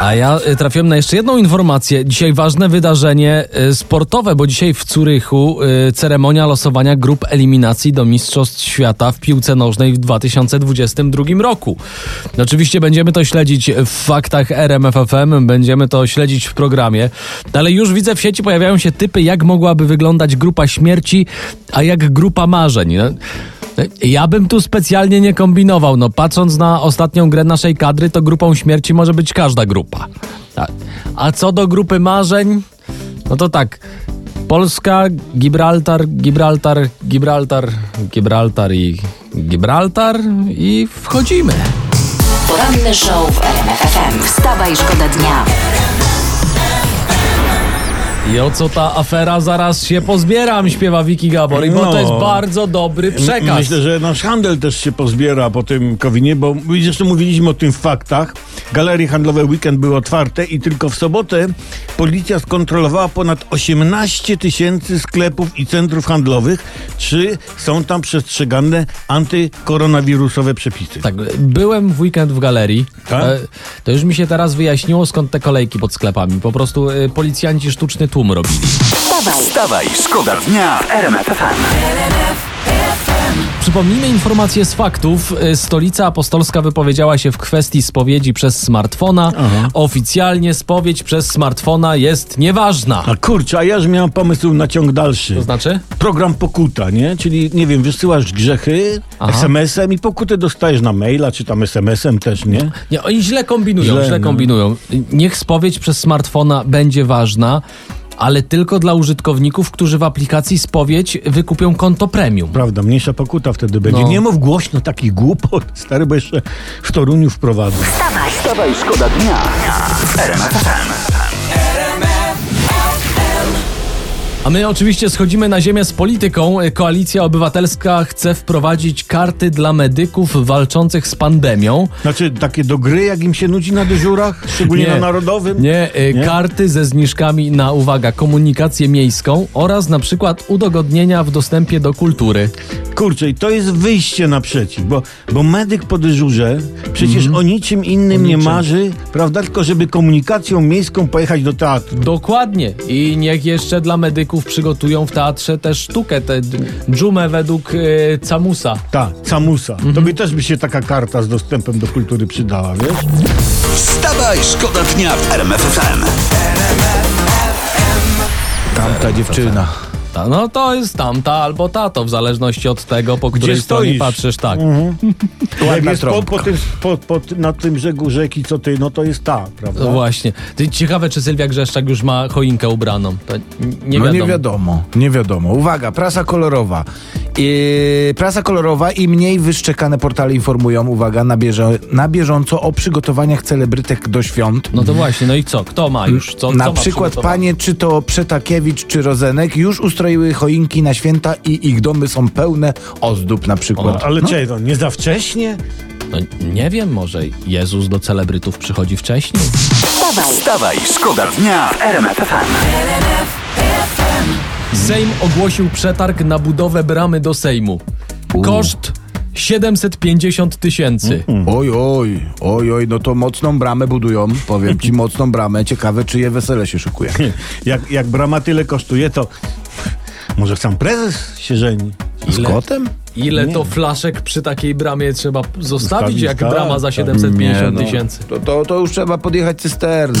A ja y, trafiłem na jeszcze jedną informację. Dzisiaj ważne wydarzenie y, sportowe, bo dzisiaj w Curychu y, ceremonia losowania grup eliminacji do Mistrzostw Świata w piłce nożnej w 2022 roku. Oczywiście będziemy to śledzić w faktach RMFFM, będziemy to śledzić w programie, ale już widzę w sieci pojawiają się typy, jak mogłaby wyglądać grupa śmierci, a jak grupa marzeń. Ja bym tu specjalnie nie kombinował. No, patrząc na ostatnią grę naszej kadry, to grupą śmierci może być każda grupa. Tak. A co do grupy marzeń, no to tak. Polska, Gibraltar, Gibraltar, Gibraltar, Gibraltar i Gibraltar i wchodzimy. Poranny show w RMF FM. Wstawaj, szkoda dnia. I o co ta afera? Zaraz się pozbieram, śpiewa Wiki Gabor, i bo to No. jest bardzo dobry przekaz. Myślę, że nasz handel też się pozbiera po tym Kowinie, bo zresztą mówiliśmy o tym w faktach. Galerie handlowe weekend były otwarte i tylko w sobotę policja skontrolowała ponad 18 tysięcy sklepów i centrów handlowych, czy są tam przestrzegane antykoronawirusowe przepisy. Tak, byłem w weekend w galerii. Tak? E, To już mi się teraz wyjaśniło, skąd te kolejki pod sklepami. Po prostu e, policjanci sztuczny tłum robili. Wstawaj, Wstawaj, szkoda dnia w RMF FM. Przypomnijmy informacje z faktów. E, Stolica Apostolska wypowiedziała się w kwestii spowiedzi przez smartfona. Oficjalnie spowiedź przez smartfona jest nieważna. A kurczę, a ja już miałem pomysł na ciąg dalszy. To znaczy? Program pokuta, nie? Czyli, nie wiem, wysyłasz grzechy Aha. SMS-em i pokutę dostajesz na maila, czy tam SMS-em też, nie? Nie, oni źle kombinują, źle, Źle, no. kombinują. Niech spowiedź przez smartfona będzie ważna, ale tylko dla użytkowników, którzy w aplikacji spowiedź wykupią konto premium. Prawda, mniejsza pokuta wtedy będzie. No. Nie mów głośno takich głupot, stary, bo jeszcze w Toruniu wprowadzę. Wstawaj, szkoda dnia w RMF FM. A my oczywiście schodzimy na ziemię z polityką. Koalicja Obywatelska chce wprowadzić karty dla medyków walczących z pandemią. Znaczy, takie do gry, jak im się nudzi na dyżurach, szczególnie na Narodowym? Nie, y, Nie? karty ze zniżkami na, uwaga, komunikację miejską oraz na przykład udogodnienia w dostępie do kultury. Kurczę, i to jest wyjście naprzeciw, bo, bo medyk po dyżurze przecież o niczym innym nie niczym. marzy, prawda? Tylko żeby komunikacją miejską pojechać do teatru. Dokładnie. I niech jeszcze dla medyków przygotują w teatrze też sztukę, tę dżumę według y, Camusa. Ta, camusa. Tobie też by się taka karta z dostępem do kultury przydała, wiesz? Wstawaj, szkoda dnia w RMF FM. Tamta dziewczyna. No to jest tamta albo tato, w zależności od tego, po której stronie stoisz? patrzysz, tak. Jak Ładna jest po, trąbka. po tym, po, po, na tym brzegu rzeki, co ty, no to jest ta, prawda? No właśnie. Ty, ciekawe, czy Sylwia Grzeszczak już ma choinkę ubraną. To n- nie no wiadomo. nie wiadomo, nie wiadomo. Uwaga, prasa kolorowa. Yy, prasa kolorowa i mniej wyszczekane portale informują, uwaga, na, bieżo, na bieżąco o przygotowaniach celebrytek do świąt. No to właśnie, no i co? Kto ma już? Co, na co ma przykład panie, czy to Przetakiewicz, czy Rozenek, już ustroiły choinki na święta i ich domy są pełne ozdób na przykład. Ale no. to nie za wcześnie? No, nie wiem, może Jezus do celebrytów przychodzi wcześniej? wstawaj, Wstawaj, szkoda dnia w RMF FM. Sejm ogłosił przetarg na budowę bramy do Sejmu. Koszt 750 tysięcy. Oj, oj, oj, oj, no to mocną bramę budują, powiem ci, mocną bramę. Ciekawe, czyje wesele się szykuje. Jak, jak brama tyle kosztuje, to może sam prezes się żeni. Z kotem? Ile to flaszek przy takiej bramie trzeba zostawić, Zostawić, jak tak, brama za tak. 750 no. tysięcy? To, to, to już trzeba podjechać cysterną.